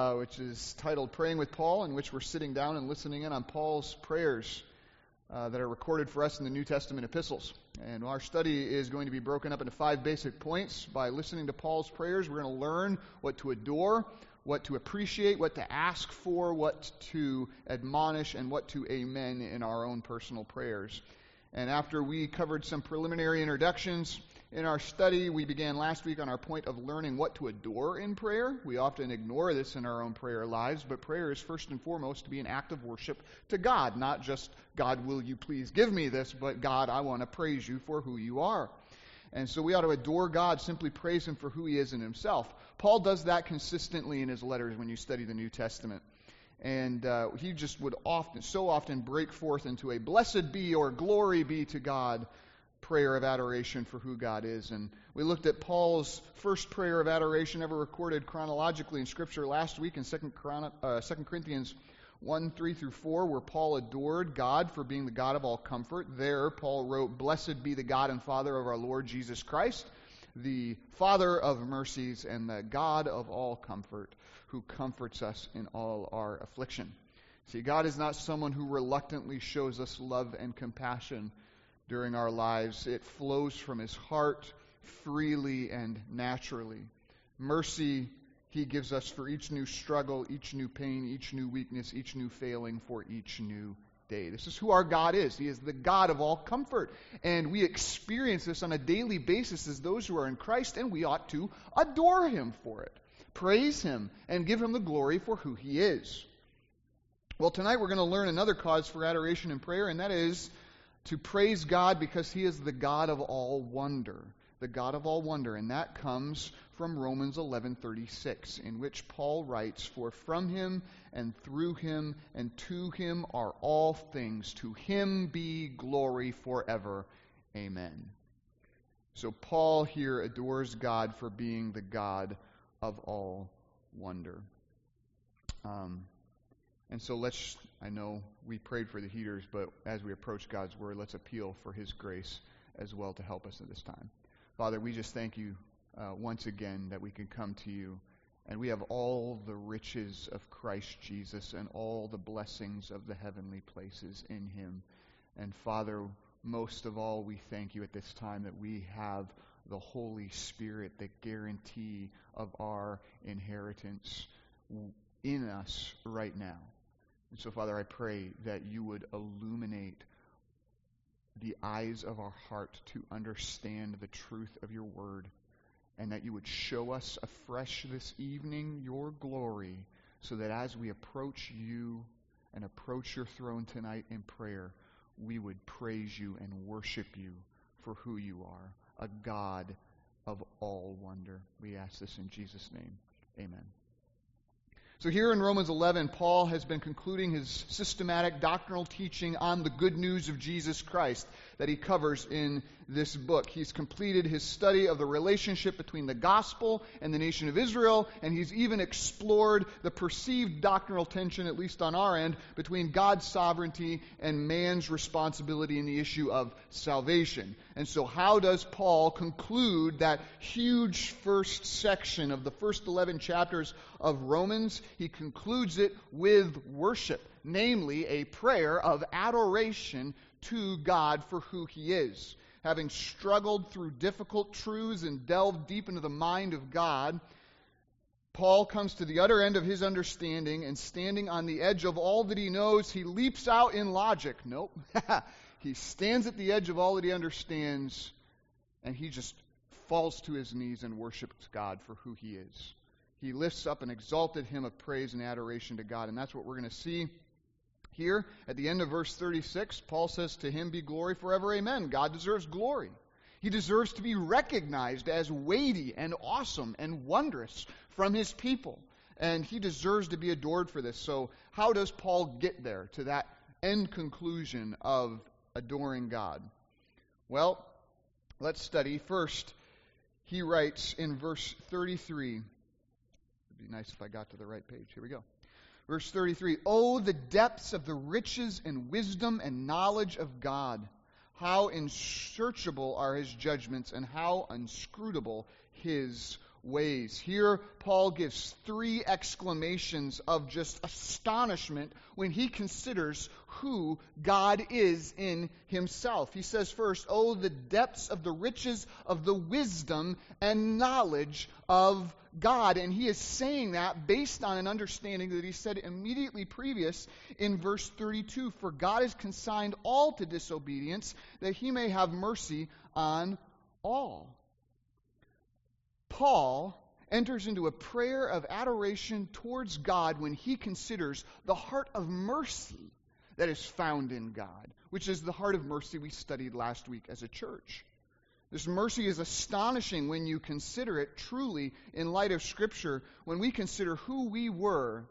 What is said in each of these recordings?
uh, which is titled Praying with Paul, in which we're sitting down and listening in on Paul's prayers uh, that are recorded for us in the New Testament epistles. And our study is going to be broken up into five basic points. By listening to Paul's prayers, we're going to learn what to adore, what to appreciate, what to ask for, what to admonish, and what to amen in our own personal prayers. And after we covered some preliminary introductions in our study, we began last week on our point of learning what to adore in prayer. We often ignore this in our own prayer lives, but prayer is first and foremost to be an act of worship to God, not just, God, will you please give me this, but God, I want to praise you for who you are. And so we ought to adore God, simply praise Him for who He is in Himself. Paul does that consistently in his letters when you study the New Testament. And uh, he just would often, so often break forth into a blessed be or glory be to God prayer of adoration for who God is. And we looked at Paul's first prayer of adoration ever recorded chronologically in Scripture last week in 2, Chron- uh, 2 Corinthians 1 3 through 4, where Paul adored God for being the God of all comfort. There, Paul wrote, Blessed be the God and Father of our Lord Jesus Christ, the Father of mercies and the God of all comfort who comforts us in all our affliction. See, God is not someone who reluctantly shows us love and compassion during our lives. It flows from his heart freely and naturally. Mercy he gives us for each new struggle, each new pain, each new weakness, each new failing, for each new day. This is who our God is. He is the God of all comfort. And we experience this on a daily basis as those who are in Christ, and we ought to adore him for it praise Him, and give Him the glory for who He is. Well, tonight we're going to learn another cause for adoration and prayer, and that is to praise God because He is the God of all wonder. The God of all wonder, and that comes from Romans 11:36, in which Paul writes, "For from him and through him and to him are all things; to him be glory forever. Amen." So Paul here adores God for being the God of all wonder. Um, and so let's, I know we prayed for the heaters, but as we approach God's Word, let's appeal for His grace as well to help us at this time. Father, we just thank you uh, once again that we can come to you and we have all the riches of Christ Jesus and all the blessings of the heavenly places in Him. And Father, most of all, we thank you at this time that we have the Holy Spirit, the guarantee of our inheritance in us right now. And so, Father, I pray that you would illuminate the eyes of our heart to understand the truth of your word, and that you would show us afresh this evening your glory, so that as we approach you and approach your throne tonight in prayer, we would praise you and worship you for who you are a God of all wonder. We ask this in Jesus' name. Amen. So, here in Romans 11, Paul has been concluding his systematic doctrinal teaching on the good news of Jesus Christ that he covers in this book. He's completed his study of the relationship between the gospel and the nation of Israel, and he's even explored the perceived doctrinal tension, at least on our end, between God's sovereignty and man's responsibility in the issue of salvation. And so, how does Paul conclude that huge first section of the first 11 chapters of Romans? He concludes it with worship, namely a prayer of adoration to God for who He is. Having struggled through difficult truths and delved deep into the mind of God, Paul comes to the utter end of his understanding and standing on the edge of all that he knows, he leaps out in logic. Nope. he stands at the edge of all that he understands and he just falls to his knees and worships God for who he is. He lifts up an exalted hymn of praise and adoration to God, and that's what we're going to see here at the end of verse 36. Paul says, To him be glory forever, amen. God deserves glory. He deserves to be recognized as weighty and awesome and wondrous from his people. And he deserves to be adored for this. So, how does Paul get there to that end conclusion of adoring God? Well, let's study. First, he writes in verse 33. It'd be nice if I got to the right page. Here we go. Verse 33 Oh, the depths of the riches and wisdom and knowledge of God! How unsearchable are his judgments, and how inscrutable his ways. Here, Paul gives three exclamations of just astonishment when he considers who God is in himself. He says, first, Oh, the depths of the riches of the wisdom and knowledge of God. And he is saying that based on an understanding that he said immediately previous in verse 32 For God has consigned all to disobedience, that he may have mercy on all. Paul enters into a prayer of adoration towards God when he considers the heart of mercy that is found in God, which is the heart of mercy we studied last week as a church. This mercy is astonishing when you consider it truly in light of Scripture, when we consider who we were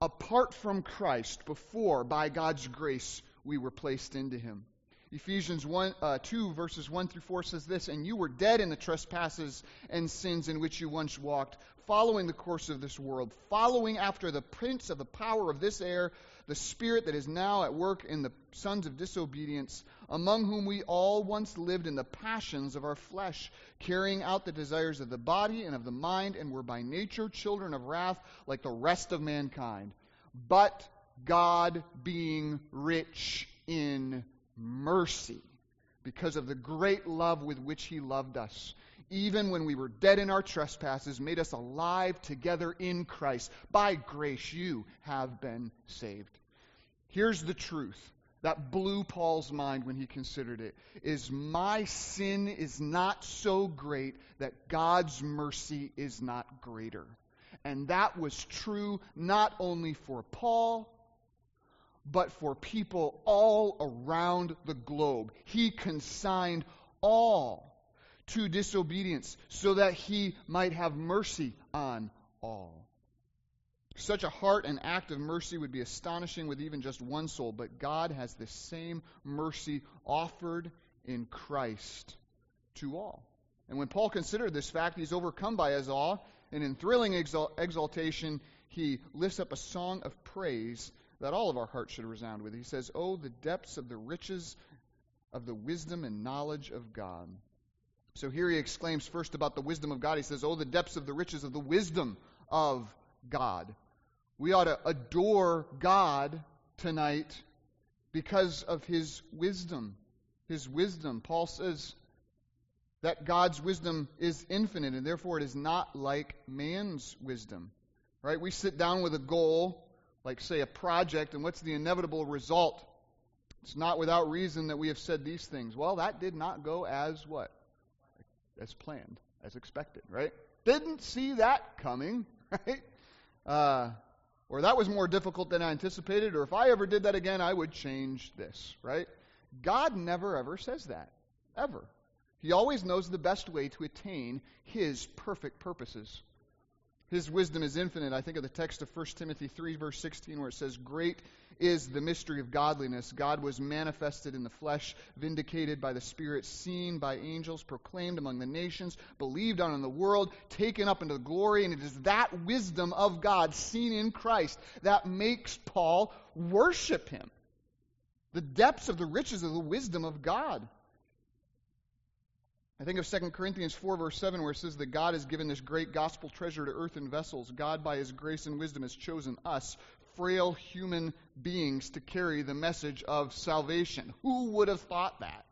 apart from Christ before, by God's grace, we were placed into Him. Ephesians 1, uh, 2, verses 1 through 4 says this And you were dead in the trespasses and sins in which you once walked, following the course of this world, following after the prince of the power of this air, the spirit that is now at work in the sons of disobedience, among whom we all once lived in the passions of our flesh, carrying out the desires of the body and of the mind, and were by nature children of wrath like the rest of mankind. But God, being rich in mercy because of the great love with which he loved us. Even when we were dead in our trespasses, made us alive together in Christ. By grace you have been saved. Here's the truth that blew Paul's mind when he considered it is my sin is not so great that God's mercy is not greater. And that was true not only for Paul, but for people all around the globe. He consigned all to disobedience so that he might have mercy on all. Such a heart and act of mercy would be astonishing with even just one soul, but God has the same mercy offered in Christ to all. And when Paul considered this fact, he's overcome by his awe, and in thrilling exaltation, he lifts up a song of praise that all of our hearts should resound with. He says, Oh, the depths of the riches of the wisdom and knowledge of God. So here he exclaims first about the wisdom of God. He says, Oh, the depths of the riches of the wisdom of God. We ought to adore God tonight because of his wisdom. His wisdom. Paul says that God's wisdom is infinite and therefore it is not like man's wisdom. Right? We sit down with a goal like, say, a project, and what's the inevitable result? It's not without reason that we have said these things. Well, that did not go as what? As planned, as expected, right? Didn't see that coming, right? Uh, or that was more difficult than I anticipated, or if I ever did that again, I would change this, right? God never ever says that, ever. He always knows the best way to attain His perfect purposes. His wisdom is infinite. I think of the text of 1 Timothy 3, verse 16, where it says, Great is the mystery of godliness. God was manifested in the flesh, vindicated by the Spirit, seen by angels, proclaimed among the nations, believed on in the world, taken up into the glory. And it is that wisdom of God, seen in Christ, that makes Paul worship him. The depths of the riches of the wisdom of God. I think of 2 Corinthians 4, verse 7, where it says that God has given this great gospel treasure to earthen vessels. God, by his grace and wisdom, has chosen us, frail human beings, to carry the message of salvation. Who would have thought that?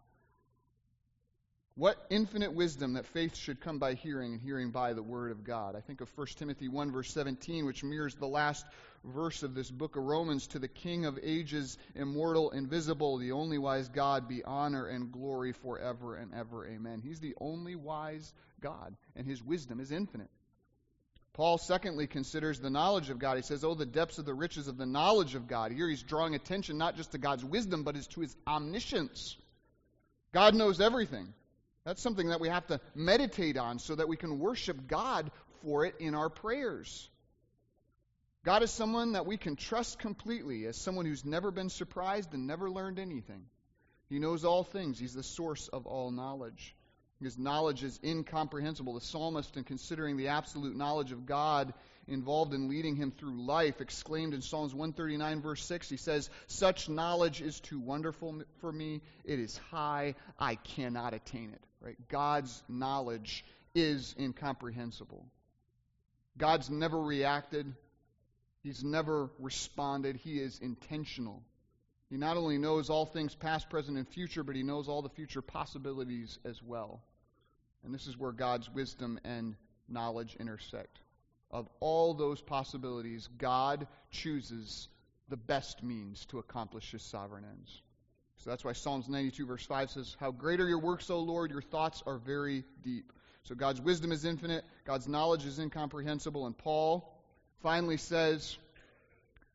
What infinite wisdom that faith should come by hearing and hearing by the word of God. I think of 1 Timothy 1, verse 17, which mirrors the last verse of this book of Romans to the King of ages, immortal, invisible, the only wise God, be honor and glory forever and ever. Amen. He's the only wise God, and his wisdom is infinite. Paul, secondly, considers the knowledge of God. He says, Oh, the depths of the riches of the knowledge of God. Here he's drawing attention not just to God's wisdom, but is to his omniscience. God knows everything. That's something that we have to meditate on so that we can worship God for it in our prayers. God is someone that we can trust completely as someone who's never been surprised and never learned anything. He knows all things, He's the source of all knowledge. His knowledge is incomprehensible. The psalmist, in considering the absolute knowledge of God involved in leading him through life, exclaimed in Psalms 139, verse 6, he says, Such knowledge is too wonderful for me. It is high. I cannot attain it. Right? God's knowledge is incomprehensible. God's never reacted, He's never responded. He is intentional. He not only knows all things past, present, and future, but He knows all the future possibilities as well. And this is where God's wisdom and knowledge intersect. Of all those possibilities, God chooses the best means to accomplish His sovereign ends. So that's why Psalms 92, verse 5 says, How great are your works, O Lord! Your thoughts are very deep. So God's wisdom is infinite, God's knowledge is incomprehensible. And Paul finally says,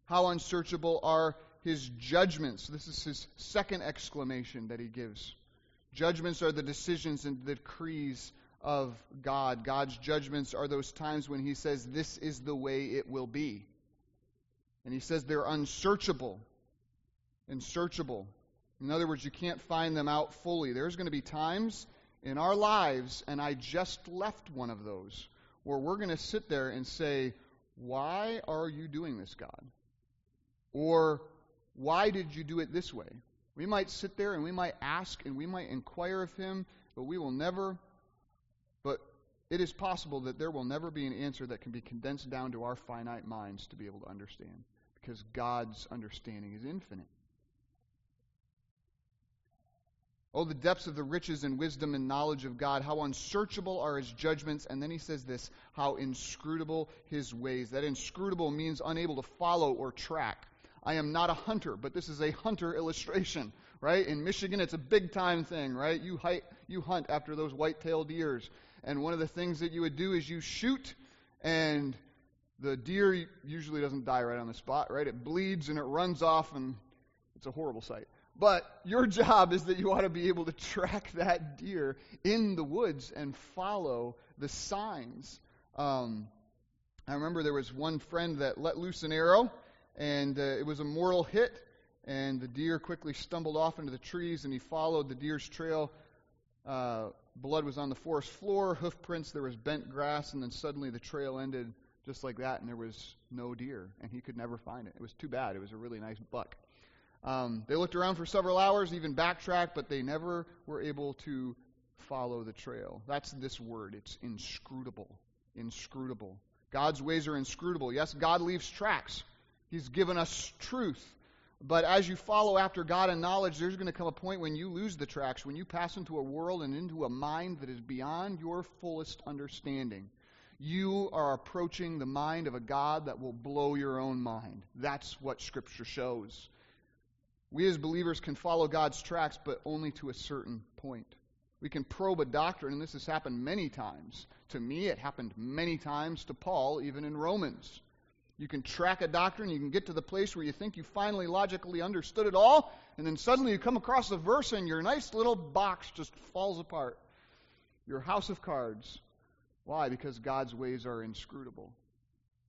How unsearchable are his judgments. This is his second exclamation that he gives. Judgments are the decisions and the decrees of God. God's judgments are those times when he says, This is the way it will be. And he says they're unsearchable. Unsearchable. In other words, you can't find them out fully. There's going to be times in our lives, and I just left one of those, where we're going to sit there and say, Why are you doing this, God? Or, Why did you do it this way? We might sit there and we might ask and we might inquire of Him, but we will never, but it is possible that there will never be an answer that can be condensed down to our finite minds to be able to understand, because God's understanding is infinite. Oh, the depths of the riches and wisdom and knowledge of God. How unsearchable are his judgments. And then he says this how inscrutable his ways. That inscrutable means unable to follow or track. I am not a hunter, but this is a hunter illustration, right? In Michigan, it's a big time thing, right? You, you hunt after those white tailed deers. And one of the things that you would do is you shoot, and the deer usually doesn't die right on the spot, right? It bleeds and it runs off, and it's a horrible sight. But your job is that you ought to be able to track that deer in the woods and follow the signs. Um, I remember there was one friend that let loose an arrow, and uh, it was a mortal hit, and the deer quickly stumbled off into the trees, and he followed the deer's trail. Uh, blood was on the forest floor, hoof prints, there was bent grass, and then suddenly the trail ended just like that, and there was no deer, and he could never find it. It was too bad. It was a really nice buck. Um, they looked around for several hours, even backtracked, but they never were able to follow the trail. That's this word. It's inscrutable. Inscrutable. God's ways are inscrutable. Yes, God leaves tracks. He's given us truth. But as you follow after God in knowledge, there's going to come a point when you lose the tracks, when you pass into a world and into a mind that is beyond your fullest understanding. You are approaching the mind of a God that will blow your own mind. That's what Scripture shows. We as believers can follow God's tracks, but only to a certain point. We can probe a doctrine, and this has happened many times. To me, it happened many times to Paul, even in Romans. You can track a doctrine, you can get to the place where you think you finally logically understood it all, and then suddenly you come across a verse and your nice little box just falls apart. Your house of cards. Why? Because God's ways are inscrutable.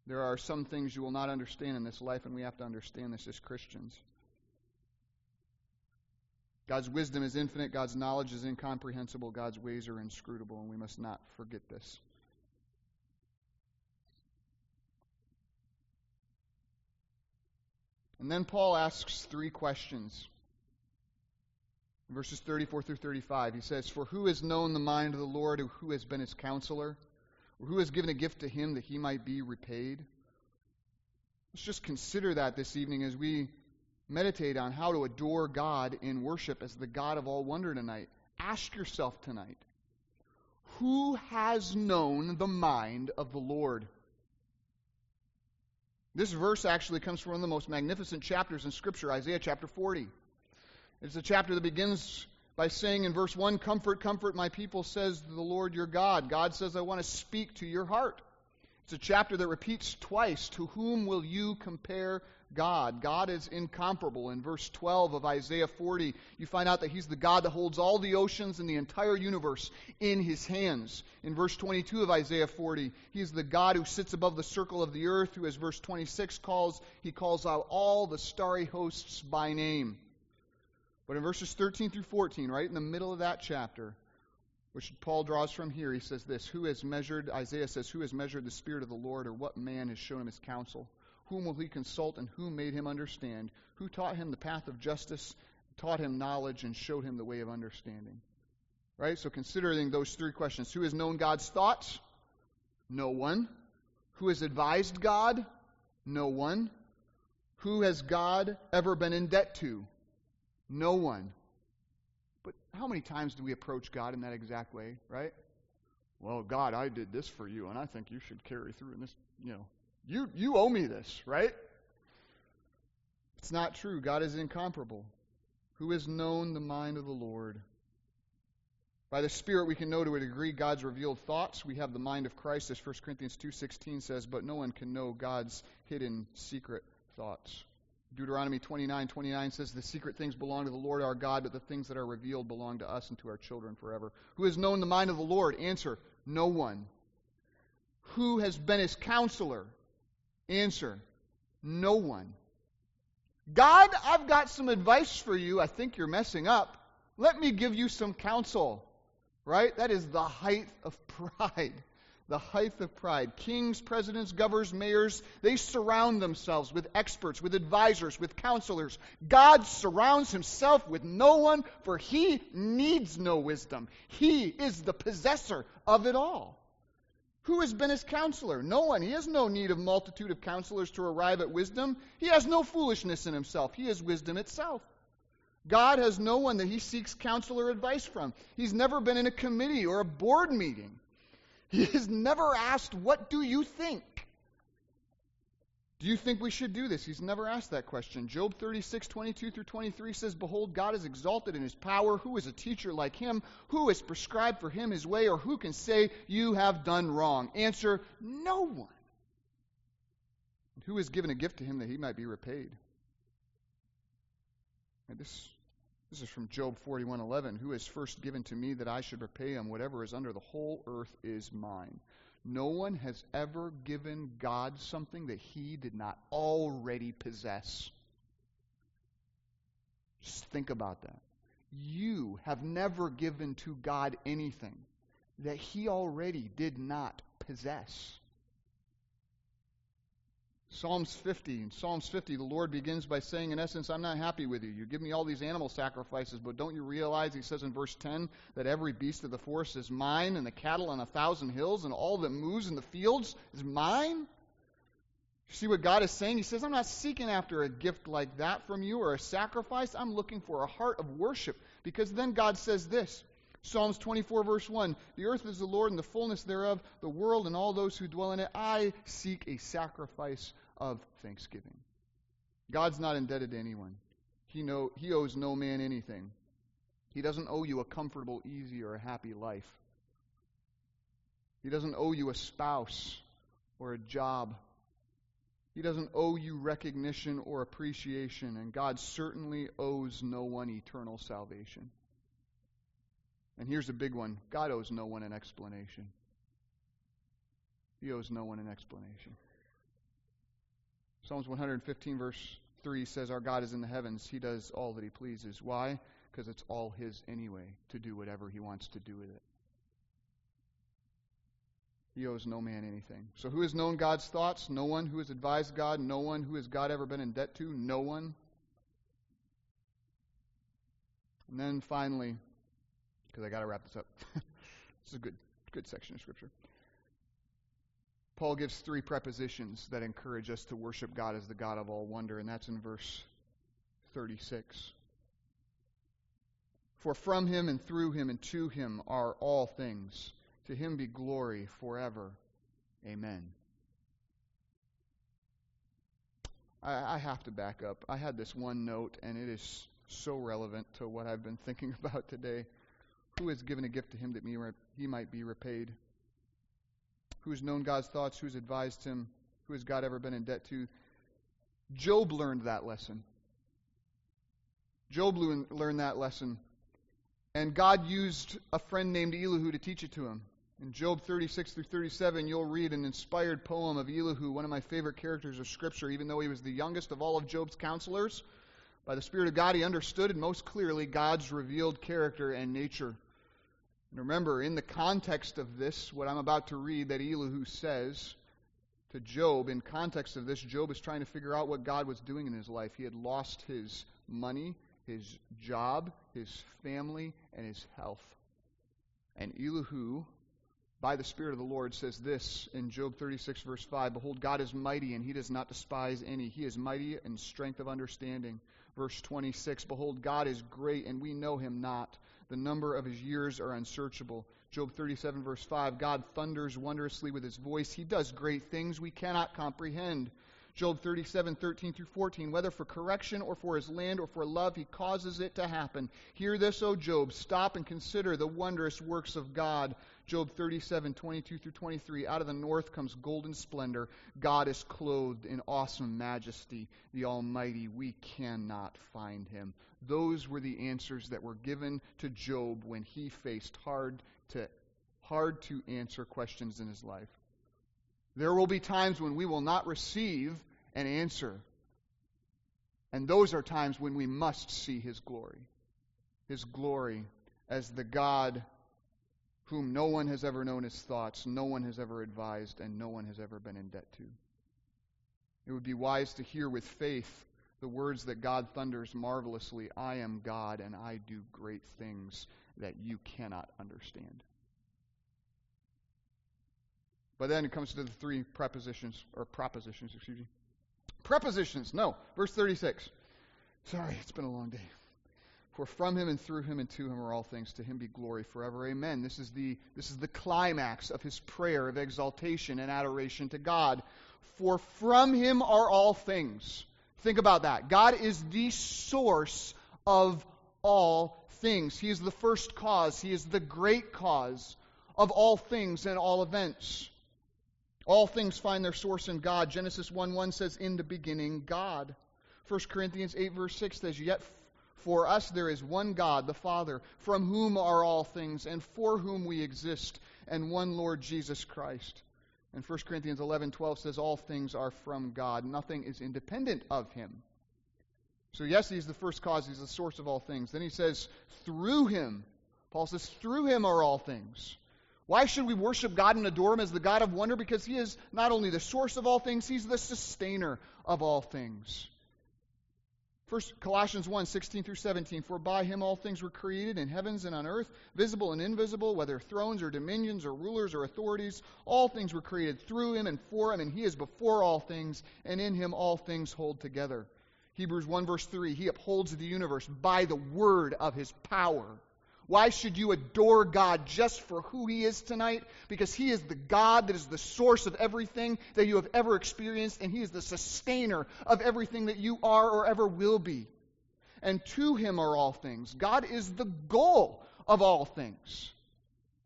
There are some things you will not understand in this life, and we have to understand this as Christians. God's wisdom is infinite, God's knowledge is incomprehensible, God's ways are inscrutable, and we must not forget this. And then Paul asks three questions. Verses 34 through 35, he says, For who has known the mind of the Lord, or who has been his counselor? Or who has given a gift to him that he might be repaid? Let's just consider that this evening as we meditate on how to adore God in worship as the God of all wonder tonight. Ask yourself tonight who has known the mind of the Lord? This verse actually comes from one of the most magnificent chapters in Scripture, Isaiah chapter 40. It's a chapter that begins by saying in verse 1 Comfort, comfort my people, says the Lord your God. God says, I want to speak to your heart. It's a chapter that repeats twice To whom will you compare God. God is incomparable. In verse 12 of Isaiah 40, you find out that He's the God that holds all the oceans and the entire universe in His hands. In verse 22 of Isaiah 40, He's the God who sits above the circle of the earth, who, as verse 26 calls, He calls out all the starry hosts by name. But in verses 13 through 14, right in the middle of that chapter, which Paul draws from here, he says this Who has measured, Isaiah says, Who has measured the Spirit of the Lord, or what man has shown him his counsel? Whom will he consult, and who made him understand? Who taught him the path of justice, taught him knowledge, and showed him the way of understanding? Right? So considering those three questions who has known God's thoughts? No one. Who has advised God? No one. Who has God ever been in debt to? No one. But how many times do we approach God in that exact way, right? Well, God, I did this for you, and I think you should carry through in this, you know. You you owe me this, right? It's not true. God is incomparable. Who has known the mind of the Lord? By the Spirit we can know to a degree God's revealed thoughts. We have the mind of Christ, as 1 Corinthians 2.16 says, but no one can know God's hidden secret thoughts. Deuteronomy 29, 29 says, The secret things belong to the Lord our God, but the things that are revealed belong to us and to our children forever. Who has known the mind of the Lord? Answer, no one. Who has been his counselor? Answer, no one. God, I've got some advice for you. I think you're messing up. Let me give you some counsel. Right? That is the height of pride the height of pride. Kings, presidents, governors, mayors, they surround themselves with experts, with advisors, with counselors. God surrounds himself with no one, for he needs no wisdom. He is the possessor of it all. Who has been his counselor? No one. He has no need of multitude of counselors to arrive at wisdom. He has no foolishness in himself. He is wisdom itself. God has no one that he seeks counselor advice from. He's never been in a committee or a board meeting. He has never asked, What do you think? Do you think we should do this? He's never asked that question. Job 36, 22 through 23 says, Behold, God is exalted in his power. Who is a teacher like him? Who has prescribed for him his way? Or who can say, You have done wrong? Answer, No one. who has given a gift to him that he might be repaid? And this this is from Job 41:11, who has first given to me that I should repay him whatever is under the whole earth is mine. No one has ever given God something that he did not already possess. Just think about that. You have never given to God anything that he already did not possess. Psalms 50. In Psalms 50, the Lord begins by saying, in essence, I'm not happy with you. You give me all these animal sacrifices, but don't you realize, he says in verse 10, that every beast of the forest is mine, and the cattle on a thousand hills, and all that moves in the fields is mine? See what God is saying? He says, I'm not seeking after a gift like that from you or a sacrifice. I'm looking for a heart of worship. Because then God says this Psalms 24, verse 1 The earth is the Lord and the fullness thereof, the world and all those who dwell in it. I seek a sacrifice of thanksgiving. God's not indebted to anyone. He, know, he owes no man anything. He doesn't owe you a comfortable, easy, or a happy life. He doesn't owe you a spouse or a job. He doesn't owe you recognition or appreciation, and God certainly owes no one eternal salvation. And here's a big one God owes no one an explanation. He owes no one an explanation. Psalms 115, verse 3 says, Our God is in the heavens. He does all that He pleases. Why? Because it's all His anyway to do whatever He wants to do with it. He owes no man anything. So, who has known God's thoughts? No one. Who has advised God? No one. Who has God ever been in debt to? No one. And then finally, because I got to wrap this up. this is a good, good section of Scripture. Paul gives three prepositions that encourage us to worship God as the God of all wonder, and that's in verse 36. For from him and through him and to him are all things. To him be glory forever. Amen. I, I, have to back up. I had this one note, and it is so relevant to what I've been thinking about today. Who has given a gift to him that he might be repaid? Who has known God's thoughts? Who has advised him? Who has God ever been in debt to? Job learned that lesson. Job learned that lesson. And God used a friend named Elihu to teach it to him. In Job 36 through 37, you'll read an inspired poem of Elihu, one of my favorite characters of Scripture, even though he was the youngest of all of Job's counselors. By the Spirit of God, he understood and most clearly God's revealed character and nature. And remember, in the context of this, what I'm about to read, that Elihu says to Job, in context of this, Job is trying to figure out what God was doing in his life. He had lost his money, his job, his family, and his health. And Elihu, by the Spirit of the Lord, says this in Job 36, verse 5 Behold, God is mighty, and he does not despise any. He is mighty in strength of understanding. Verse 26 Behold, God is great, and we know him not. The number of his years are unsearchable. Job 37, verse 5 God thunders wondrously with his voice. He does great things we cannot comprehend. Job 37, 13 through 14. Whether for correction or for his land or for love, he causes it to happen. Hear this, O Job. Stop and consider the wondrous works of God. Job 37, 22 through 23. Out of the north comes golden splendor. God is clothed in awesome majesty. The Almighty, we cannot find him. Those were the answers that were given to Job when he faced hard to, hard to answer questions in his life. There will be times when we will not receive an answer. And those are times when we must see His glory. His glory as the God whom no one has ever known his thoughts, no one has ever advised, and no one has ever been in debt to. It would be wise to hear with faith the words that God thunders marvelously I am God, and I do great things that you cannot understand. But then it comes to the three prepositions, or propositions, excuse me. Prepositions, no. Verse 36. Sorry, it's been a long day. For from him and through him and to him are all things. To him be glory forever. Amen. This is the, this is the climax of his prayer of exaltation and adoration to God. For from him are all things. Think about that. God is the source of all things. He is the first cause. He is the great cause of all things and all events. All things find their source in God. Genesis 1 1 says, In the beginning, God. 1 Corinthians 8, verse 6 says, Yet for us there is one God, the Father, from whom are all things, and for whom we exist, and one Lord Jesus Christ. And 1 Corinthians 11 12 says, All things are from God. Nothing is independent of Him. So, yes, He's the first cause, He's the source of all things. Then He says, Through Him. Paul says, Through Him are all things. Why should we worship God and adore Him as the God of wonder? Because He is not only the source of all things, He's the sustainer of all things. First Colossians 1, 16 through 17. For by him all things were created in heavens and on earth, visible and invisible, whether thrones or dominions or rulers or authorities, all things were created through him and for him, and he is before all things, and in him all things hold together. Hebrews 1, verse 3. He upholds the universe by the word of his power. Why should you adore God just for who He is tonight? Because He is the God that is the source of everything that you have ever experienced, and He is the sustainer of everything that you are or ever will be. And to Him are all things. God is the goal of all things.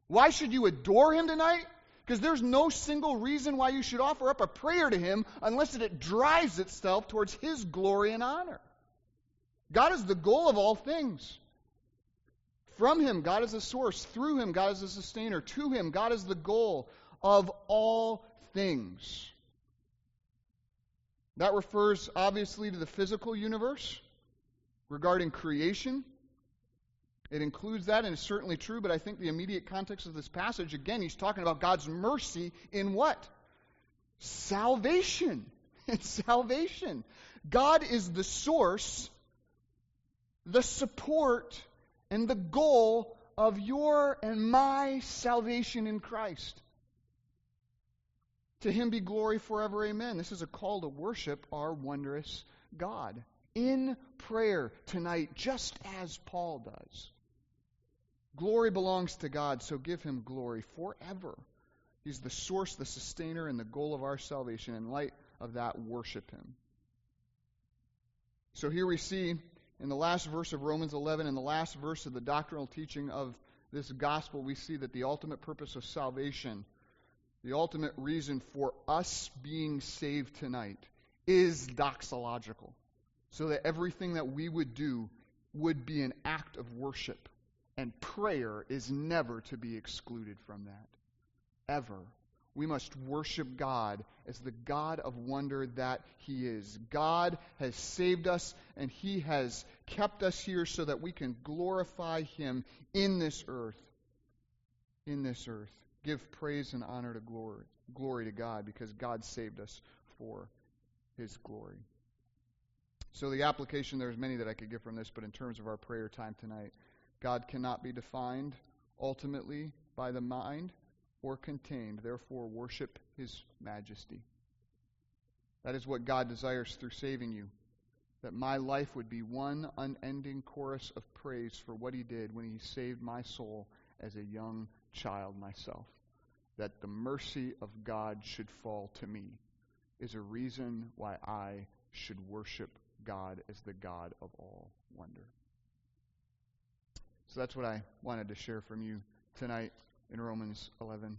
Why should you adore Him tonight? Because there's no single reason why you should offer up a prayer to Him unless it drives itself towards His glory and honor. God is the goal of all things. From him, God is the source. Through him, God is the sustainer. To him, God is the goal of all things. That refers obviously to the physical universe regarding creation. It includes that, and it's certainly true, but I think the immediate context of this passage, again, he's talking about God's mercy in what? Salvation. It's salvation. God is the source, the support, and the goal of your and my salvation in Christ. To him be glory forever. Amen. This is a call to worship our wondrous God in prayer tonight, just as Paul does. Glory belongs to God, so give him glory forever. He's the source, the sustainer, and the goal of our salvation. In light of that, worship him. So here we see in the last verse of Romans 11, in the last verse of the doctrinal teaching of this gospel, we see that the ultimate purpose of salvation, the ultimate reason for us being saved tonight, is doxological. So that everything that we would do would be an act of worship. And prayer is never to be excluded from that. Ever. We must worship God as the God of wonder that He is. God has saved us, and He has kept us here so that we can glorify Him in this earth. In this earth. Give praise and honor to glory, glory to God because God saved us for His glory. So, the application, there's many that I could give from this, but in terms of our prayer time tonight, God cannot be defined ultimately by the mind or contained. Therefore, worship his majesty. That is what God desires through saving you. That my life would be one unending chorus of praise for what he did when he saved my soul as a young child myself. That the mercy of God should fall to me is a reason why I should worship God as the God of all wonder. So that's what I wanted to share from you tonight in Romans 11.